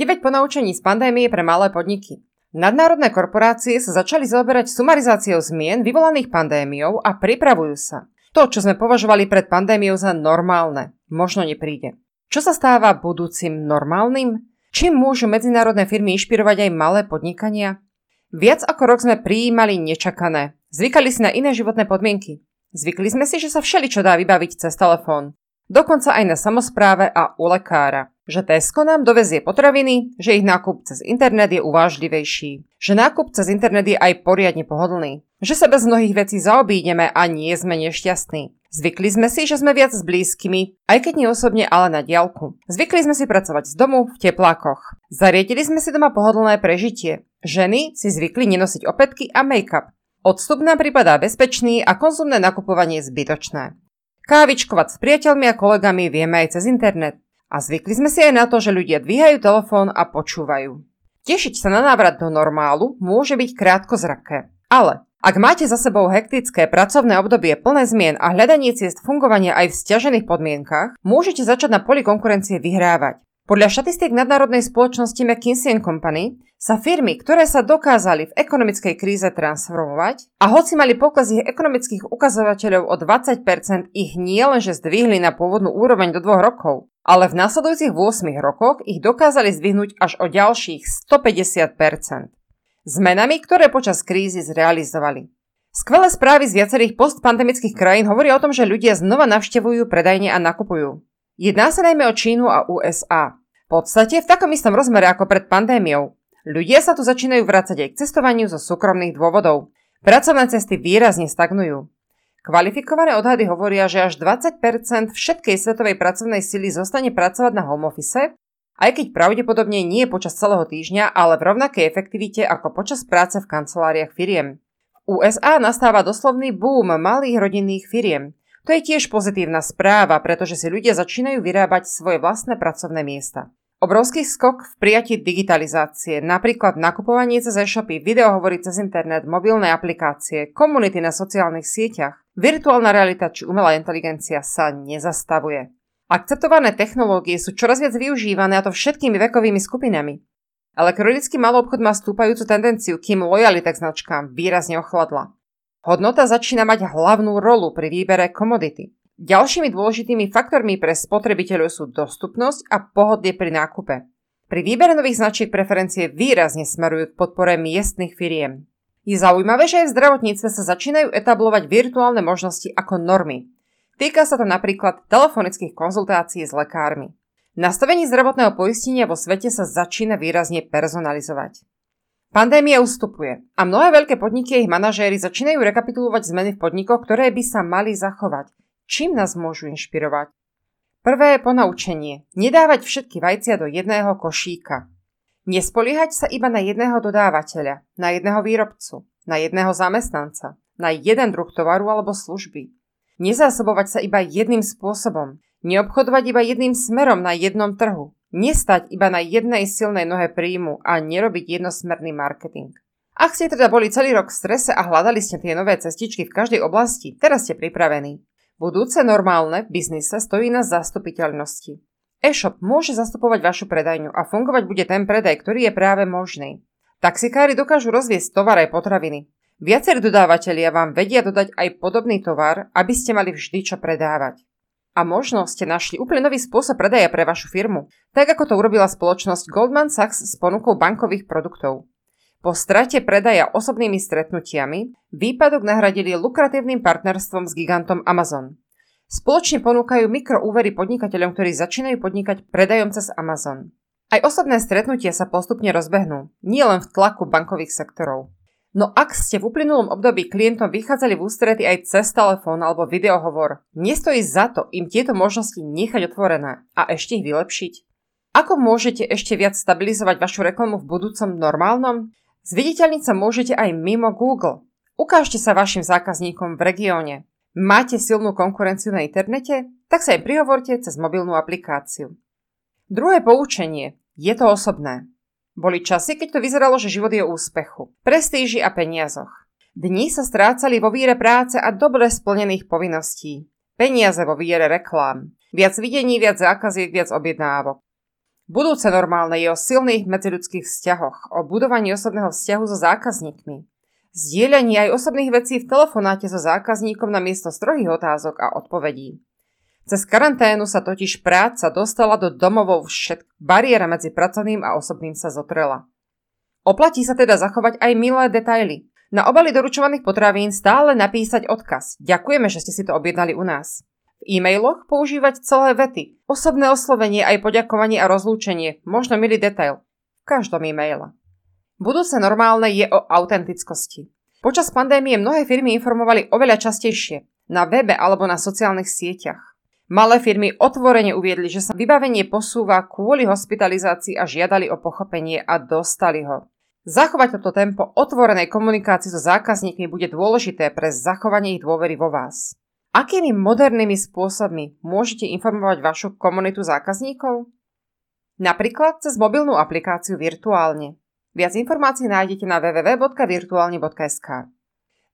9 ponaučení z pandémie pre malé podniky. Nadnárodné korporácie sa začali zaoberať sumarizáciou zmien vyvolaných pandémiou a pripravujú sa. To, čo sme považovali pred pandémiou za normálne, možno nepríde. Čo sa stáva budúcim normálnym? Čím môžu medzinárodné firmy inšpirovať aj malé podnikania? Viac ako rok sme prijímali nečakané. Zvykali si na iné životné podmienky. Zvykli sme si, že sa všeličo dá vybaviť cez telefón. Dokonca aj na samozpráve a u lekára že Tesco nám dovezie potraviny, že ich nákup cez internet je uvážlivejší, že nákup cez internet je aj poriadne pohodlný, že sa bez mnohých vecí zaobídeme a nie sme nešťastní. Zvykli sme si, že sme viac s blízkymi, aj keď nie osobne, ale na diálku. Zvykli sme si pracovať z domu v teplákoch. Zariedili sme si doma pohodlné prežitie. Ženy si zvykli nenosiť opätky a make-up. Odstup nám pripadá bezpečný a konzumné nakupovanie zbytočné. Kávičkovať s priateľmi a kolegami vieme aj cez internet. A zvykli sme si aj na to, že ľudia dvíhajú telefón a počúvajú. Tešiť sa na návrat do normálu môže byť krátkozraké. Ale ak máte za sebou hektické pracovné obdobie plné zmien a hľadanie ciest fungovania aj v stiažených podmienkach, môžete začať na poli konkurencie vyhrávať. Podľa štatistík nadnárodnej spoločnosti McKinsey Company sa firmy, ktoré sa dokázali v ekonomickej kríze transformovať a hoci mali pokles ich ekonomických ukazovateľov o 20%, ich nielenže zdvihli na pôvodnú úroveň do dvoch rokov, ale v nasledujúcich 8 rokoch ich dokázali zdvihnúť až o ďalších 150%. Zmenami, ktoré počas krízy zrealizovali. Skvelé správy z viacerých postpandemických krajín hovoria o tom, že ľudia znova navštevujú predajne a nakupujú. Jedná sa najmä o Čínu a USA. Podstate v takom istom rozmere ako pred pandémiou. Ľudia sa tu začínajú vrácať aj k cestovaniu zo súkromných dôvodov. Pracovné cesty výrazne stagnujú. Kvalifikované odhady hovoria, že až 20% všetkej svetovej pracovnej sily zostane pracovať na home office, aj keď pravdepodobne nie počas celého týždňa, ale v rovnakej efektivite ako počas práce v kanceláriách firiem. V USA nastáva doslovný boom malých rodinných firiem. To je tiež pozitívna správa, pretože si ľudia začínajú vyrábať svoje vlastné pracovné miesta. Obrovský skok v prijatí digitalizácie, napríklad nakupovanie cez e-shopy, videohovory cez internet, mobilné aplikácie, komunity na sociálnych sieťach, virtuálna realita či umelá inteligencia sa nezastavuje. Akceptované technológie sú čoraz viac využívané a to všetkými vekovými skupinami. Elektronický malý obchod má stúpajúcu tendenciu, kým lojalita k značkám výrazne ochladla. Hodnota začína mať hlavnú rolu pri výbere komodity. Ďalšími dôležitými faktormi pre spotrebiteľov sú dostupnosť a pohodlie pri nákupe. Pri výbere nových značiek preferencie výrazne smerujú k podpore miestnych firiem. Je zaujímavé, že aj v zdravotníctve sa začínajú etablovať virtuálne možnosti ako normy. Týka sa to napríklad telefonických konzultácií s lekármi. Nastavenie zdravotného poistenia vo svete sa začína výrazne personalizovať. Pandémia ustupuje a mnohé veľké podniky a ich manažéry začínajú rekapitulovať zmeny v podnikoch, ktoré by sa mali zachovať Čím nás môžu inšpirovať? Prvé ponaučenie. Nedávať všetky vajcia do jedného košíka. Nespoliehať sa iba na jedného dodávateľa, na jedného výrobcu, na jedného zamestnanca, na jeden druh tovaru alebo služby. Nezásobovať sa iba jedným spôsobom. Neobchodovať iba jedným smerom na jednom trhu. Nestať iba na jednej silnej nohe príjmu a nerobiť jednosmerný marketing. Ak ste teda boli celý rok v strese a hľadali ste tie nové cestičky v každej oblasti, teraz ste pripravení. Budúce normálne v biznise stojí na zastupiteľnosti. E-shop môže zastupovať vašu predajňu a fungovať bude ten predaj, ktorý je práve možný. Taxikári dokážu rozviesť tovar aj potraviny. Viacerí dodávateľia vám vedia dodať aj podobný tovar, aby ste mali vždy čo predávať. A možno ste našli úplne nový spôsob predaja pre vašu firmu, tak ako to urobila spoločnosť Goldman Sachs s ponukou bankových produktov. Po strate predaja osobnými stretnutiami výpadok nahradili lukratívnym partnerstvom s gigantom Amazon. Spoločne ponúkajú mikroúvery podnikateľom, ktorí začínajú podnikať predajom cez Amazon. Aj osobné stretnutia sa postupne rozbehnú, nie len v tlaku bankových sektorov. No ak ste v uplynulom období klientom vychádzali v ústrety aj cez telefón alebo videohovor, nestojí za to im tieto možnosti nechať otvorené a ešte ich vylepšiť? Ako môžete ešte viac stabilizovať vašu reklamu v budúcom normálnom? Zviditeľniť sa môžete aj mimo Google. Ukážte sa vašim zákazníkom v regióne. Máte silnú konkurenciu na internete? Tak sa aj prihovorte cez mobilnú aplikáciu. Druhé poučenie. Je to osobné. Boli časy, keď to vyzeralo, že život je úspechu, prestíži a peniazoch. Dni sa strácali vo víre práce a dobre splnených povinností. Peniaze vo víre reklám. Viac videní, viac zákaziek, viac objednávok. Budúce normálne je o silných medziľudských vzťahoch, o budovaní osobného vzťahu so zákazníkmi. Zdieľanie aj osobných vecí v telefonáte so zákazníkom na miesto strohých otázok a odpovedí. Cez karanténu sa totiž práca dostala do domovov všetk. Bariéra medzi pracovným a osobným sa zotrela. Oplatí sa teda zachovať aj milé detaily. Na obali doručovaných potravín stále napísať odkaz. Ďakujeme, že ste si to objednali u nás. V e-mailoch používať celé vety, osobné oslovenie aj poďakovanie a rozlúčenie, možno milý detail. V každom e-maile. Budúce normálne je o autentickosti. Počas pandémie mnohé firmy informovali oveľa častejšie, na webe alebo na sociálnych sieťach. Malé firmy otvorene uviedli, že sa vybavenie posúva kvôli hospitalizácii a žiadali o pochopenie a dostali ho. Zachovať toto tempo otvorenej komunikácii so zákazníkmi bude dôležité pre zachovanie ich dôvery vo vás. Akými modernými spôsobmi môžete informovať vašu komunitu zákazníkov? Napríklad cez mobilnú aplikáciu virtuálne. Viac informácií nájdete na www.virtuálne.sk.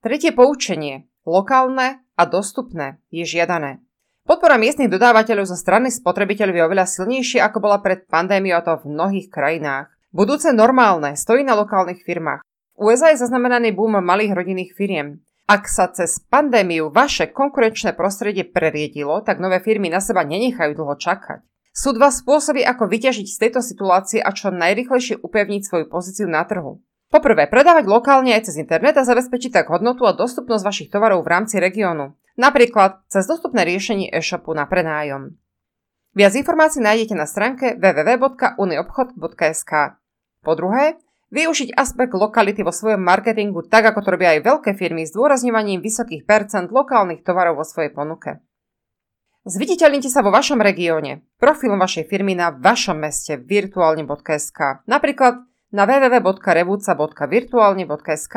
Tretie poučenie. Lokálne a dostupné je žiadané. Podpora miestnych dodávateľov zo strany spotrebiteľov je oveľa silnejšia ako bola pred pandémiou a to v mnohých krajinách. Budúce normálne stojí na lokálnych firmách. V USA je zaznamenaný boom malých rodinných firiem. Ak sa cez pandémiu vaše konkurenčné prostredie preriedilo, tak nové firmy na seba nenechajú dlho čakať. Sú dva spôsoby, ako vyťažiť z tejto situácie a čo najrychlejšie upevniť svoju pozíciu na trhu. Poprvé, predávať lokálne aj cez internet a zabezpečiť tak hodnotu a dostupnosť vašich tovarov v rámci regiónu. Napríklad cez dostupné riešenie e-shopu na prenájom. Viac informácií nájdete na stránke www.uniobchod.sk. Po druhé, Využiť aspekt lokality vo svojom marketingu tak, ako to robia aj veľké firmy s dôrazňovaním vysokých percent lokálnych tovarov vo svojej ponuke. Zviditeľnite sa vo vašom regióne, profilom vašej firmy na vašom meste virtuálne.sk, napríklad na www.revuca.virtuálne.sk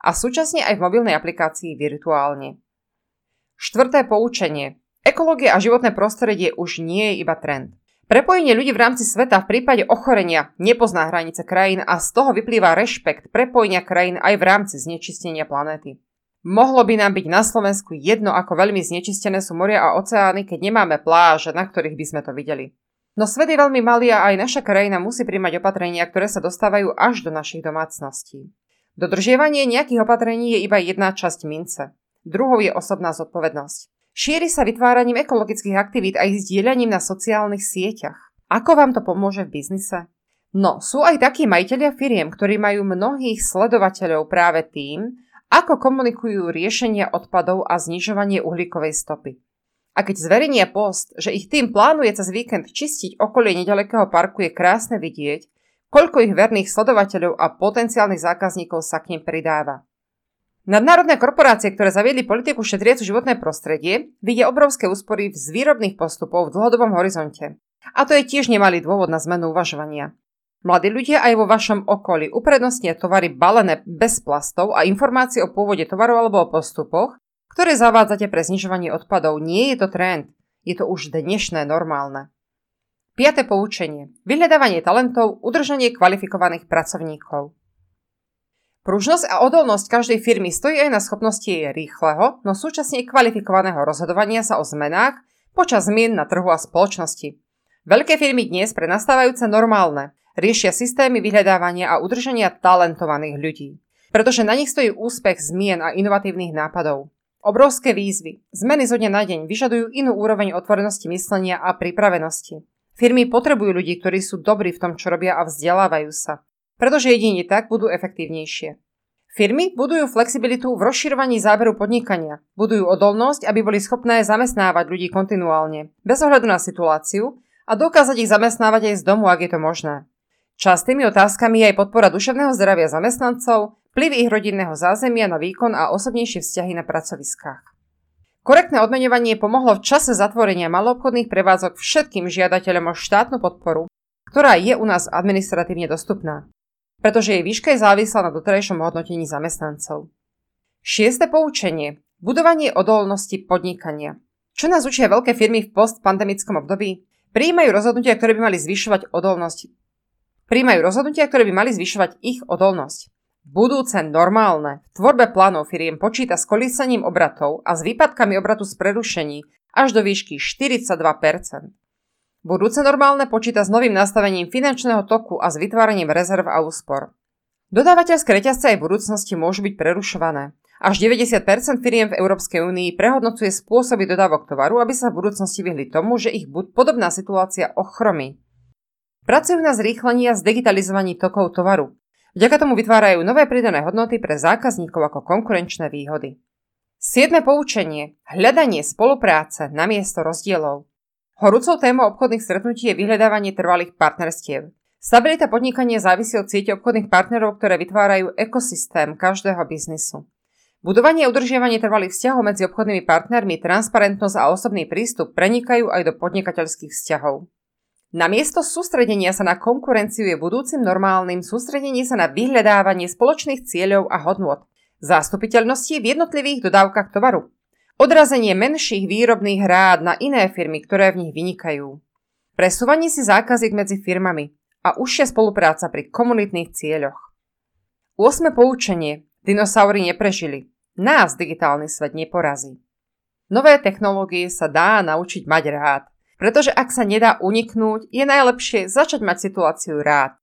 a súčasne aj v mobilnej aplikácii Virtuálne. Štvrté poučenie. Ekológia a životné prostredie už nie je iba trend. Prepojenie ľudí v rámci sveta v prípade ochorenia nepozná hranice krajín a z toho vyplýva rešpekt prepojenia krajín aj v rámci znečistenia planéty. Mohlo by nám byť na Slovensku jedno, ako veľmi znečistené sú moria a oceány, keď nemáme pláže, na ktorých by sme to videli. No svet je veľmi malý a aj naša krajina musí príjmať opatrenia, ktoré sa dostávajú až do našich domácností. Dodržiavanie nejakých opatrení je iba jedna časť mince. Druhou je osobná zodpovednosť. Šíri sa vytváraním ekologických aktivít a ich zdieľaním na sociálnych sieťach. Ako vám to pomôže v biznise? No, sú aj takí majiteľia firiem, ktorí majú mnohých sledovateľov práve tým, ako komunikujú riešenia odpadov a znižovanie uhlíkovej stopy. A keď zverejnia post, že ich tým plánuje cez víkend čistiť okolie nedalekého parku, je krásne vidieť, koľko ich verných sledovateľov a potenciálnych zákazníkov sa k nim pridáva. Nadnárodné korporácie, ktoré zaviedli politiku šetriacu životné prostredie, vidia obrovské úspory z výrobných postupov v dlhodobom horizonte. A to je tiež nemalý dôvod na zmenu uvažovania. Mladí ľudia aj vo vašom okolí uprednostnia tovary balené bez plastov a informácie o pôvode tovaru alebo o postupoch, ktoré zavádzate pre znižovanie odpadov. Nie je to trend, je to už dnešné normálne. Piaté poučenie. Vyhľadávanie talentov, udržanie kvalifikovaných pracovníkov. Pružnosť a odolnosť každej firmy stojí aj na schopnosti jej rýchleho, no súčasne kvalifikovaného rozhodovania sa o zmenách počas zmien na trhu a spoločnosti. Veľké firmy dnes pre nastávajúce normálne riešia systémy vyhľadávania a udržania talentovaných ľudí, pretože na nich stojí úspech zmien a inovatívnych nápadov. Obrovské výzvy, zmeny zo dňa na deň vyžadujú inú úroveň otvorenosti myslenia a pripravenosti. Firmy potrebujú ľudí, ktorí sú dobrí v tom, čo robia a vzdelávajú sa pretože jedine tak budú efektívnejšie. Firmy budujú flexibilitu v rozširovaní záberu podnikania, budujú odolnosť, aby boli schopné zamestnávať ľudí kontinuálne, bez ohľadu na situáciu a dokázať ich zamestnávať aj z domu, ak je to možné. Častými otázkami je aj podpora duševného zdravia zamestnancov, vplyv ich rodinného zázemia na výkon a osobnejšie vzťahy na pracoviskách. Korektné odmeňovanie pomohlo v čase zatvorenia maloobchodných prevádzok všetkým žiadateľom o štátnu podporu, ktorá je u nás administratívne dostupná pretože jej výška je závislá na doterajšom hodnotení zamestnancov. Šieste poučenie. Budovanie odolnosti podnikania. Čo nás učia veľké firmy v postpandemickom období? Prijímajú rozhodnutia, ktoré by mali zvyšovať odolnosť. Prijímajú rozhodnutia, ktoré by mali zvyšovať ich odolnosť. Budúce normálne v tvorbe plánov firiem počíta s kolísaním obratov a s výpadkami obratu z prerušení až do výšky 42%. Budúce normálne počíta s novým nastavením finančného toku a s vytváraním rezerv a úspor. Dodávateľské reťazce aj v budúcnosti môžu byť prerušované. Až 90% firiem v Európskej únii prehodnocuje spôsoby dodávok tovaru, aby sa v budúcnosti vyhli tomu, že ich podobná situácia ochromí. Pracujú na zrýchlení a zdigitalizovaní tokov tovaru. Vďaka tomu vytvárajú nové pridané hodnoty pre zákazníkov ako konkurenčné výhody. Siedme poučenie. Hľadanie spolupráce namiesto rozdielov. Horúcou témou obchodných stretnutí je vyhľadávanie trvalých partnerstiev. Stabilita podnikania závisí od siete obchodných partnerov, ktoré vytvárajú ekosystém každého biznisu. Budovanie a udržiavanie trvalých vzťahov medzi obchodnými partnermi, transparentnosť a osobný prístup prenikajú aj do podnikateľských vzťahov. Namiesto sústredenia sa na konkurenciu je budúcim normálnym sústredenie sa na vyhľadávanie spoločných cieľov a hodnôt, zástupiteľnosti v jednotlivých dodávkach tovaru, Odrazenie menších výrobných rád na iné firmy, ktoré v nich vynikajú. Presúvanie si zákaziek medzi firmami a užšia spolupráca pri komunitných cieľoch. 8. poučenie. Dinosaury neprežili. Nás digitálny svet neporazí. Nové technológie sa dá naučiť mať rád, pretože ak sa nedá uniknúť, je najlepšie začať mať situáciu rád.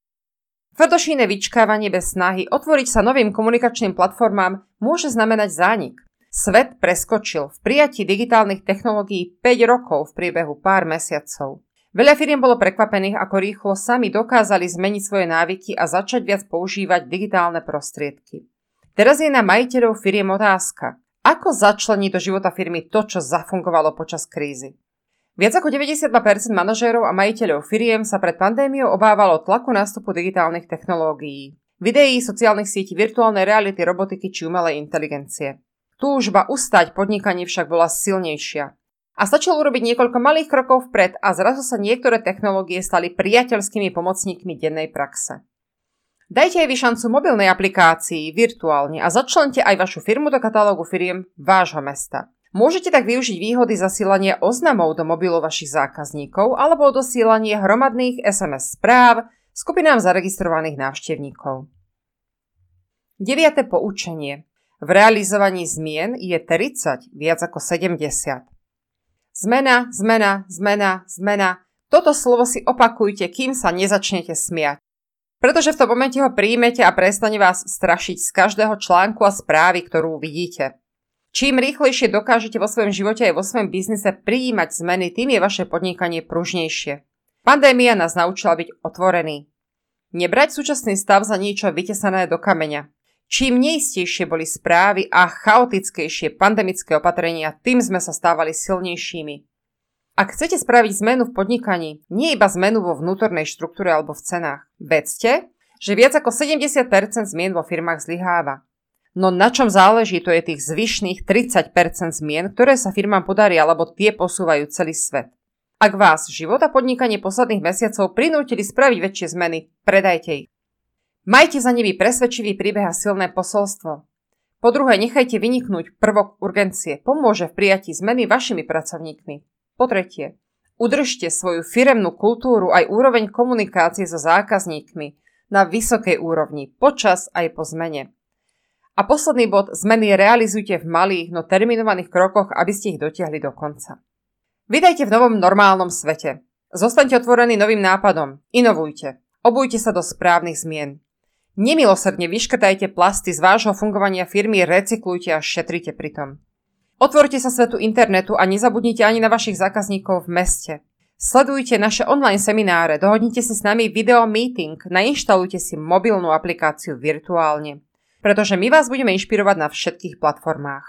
Tvrdošíne vyčkávanie bez snahy otvoriť sa novým komunikačným platformám môže znamenať zánik. Svet preskočil v prijatí digitálnych technológií 5 rokov v priebehu pár mesiacov. Veľa firiem bolo prekvapených, ako rýchlo sami dokázali zmeniť svoje návyky a začať viac používať digitálne prostriedky. Teraz je na majiteľov firiem otázka, ako začleniť do života firmy to, čo zafungovalo počas krízy. Viac ako 92% manažérov a majiteľov firiem sa pred pandémiou obávalo tlaku nástupu digitálnych technológií, videí, sociálnych sietí, virtuálnej reality, robotiky či umelej inteligencie. Túžba ustať podnikanie však bola silnejšia. A stačilo urobiť niekoľko malých krokov vpred a zrazu sa niektoré technológie stali priateľskými pomocníkmi dennej praxe. Dajte aj vy šancu mobilnej aplikácii virtuálne a začlente aj vašu firmu do katalógu firiem vášho mesta. Môžete tak využiť výhody zasielania oznamov do mobilov vašich zákazníkov alebo dosielanie hromadných SMS správ skupinám zaregistrovaných návštevníkov. 9. poučenie. V realizovaní zmien je 30 viac ako 70. Zmena, zmena, zmena, zmena. Toto slovo si opakujte, kým sa nezačnete smiať. Pretože v tom momente ho príjmete a prestane vás strašiť z každého článku a správy, ktorú vidíte. Čím rýchlejšie dokážete vo svojom živote aj vo svojom biznise prijímať zmeny, tým je vaše podnikanie pružnejšie. Pandémia nás naučila byť otvorený. Nebrať súčasný stav za niečo vytesané do kameňa. Čím neistejšie boli správy a chaotickejšie pandemické opatrenia, tým sme sa stávali silnejšími. Ak chcete spraviť zmenu v podnikaní, nie iba zmenu vo vnútornej štruktúre alebo v cenách, vedzte, že viac ako 70% zmien vo firmách zlyháva. No na čom záleží, to je tých zvyšných 30% zmien, ktoré sa firmám podarí alebo tie posúvajú celý svet. Ak vás život a podnikanie posledných mesiacov prinútili spraviť väčšie zmeny, predajte ich. Majte za nimi presvedčivý príbeh a silné posolstvo. Po druhé, nechajte vyniknúť prvok urgencie. Pomôže v prijatí zmeny vašimi pracovníkmi. Po tretie, udržte svoju firemnú kultúru aj úroveň komunikácie so zákazníkmi na vysokej úrovni, počas aj po zmene. A posledný bod, zmeny realizujte v malých, no terminovaných krokoch, aby ste ich dotiahli do konca. Vydajte v novom normálnom svete. Zostaňte otvorení novým nápadom. Inovujte. Obujte sa do správnych zmien. Nemilosrdne vyškrtajte plasty z vášho fungovania firmy, recyklujte a šetrite pritom. Otvorte sa svetu internetu a nezabudnite ani na vašich zákazníkov v meste. Sledujte naše online semináre, dohodnite si s nami video meeting, nainštalujte si mobilnú aplikáciu virtuálne, pretože my vás budeme inšpirovať na všetkých platformách.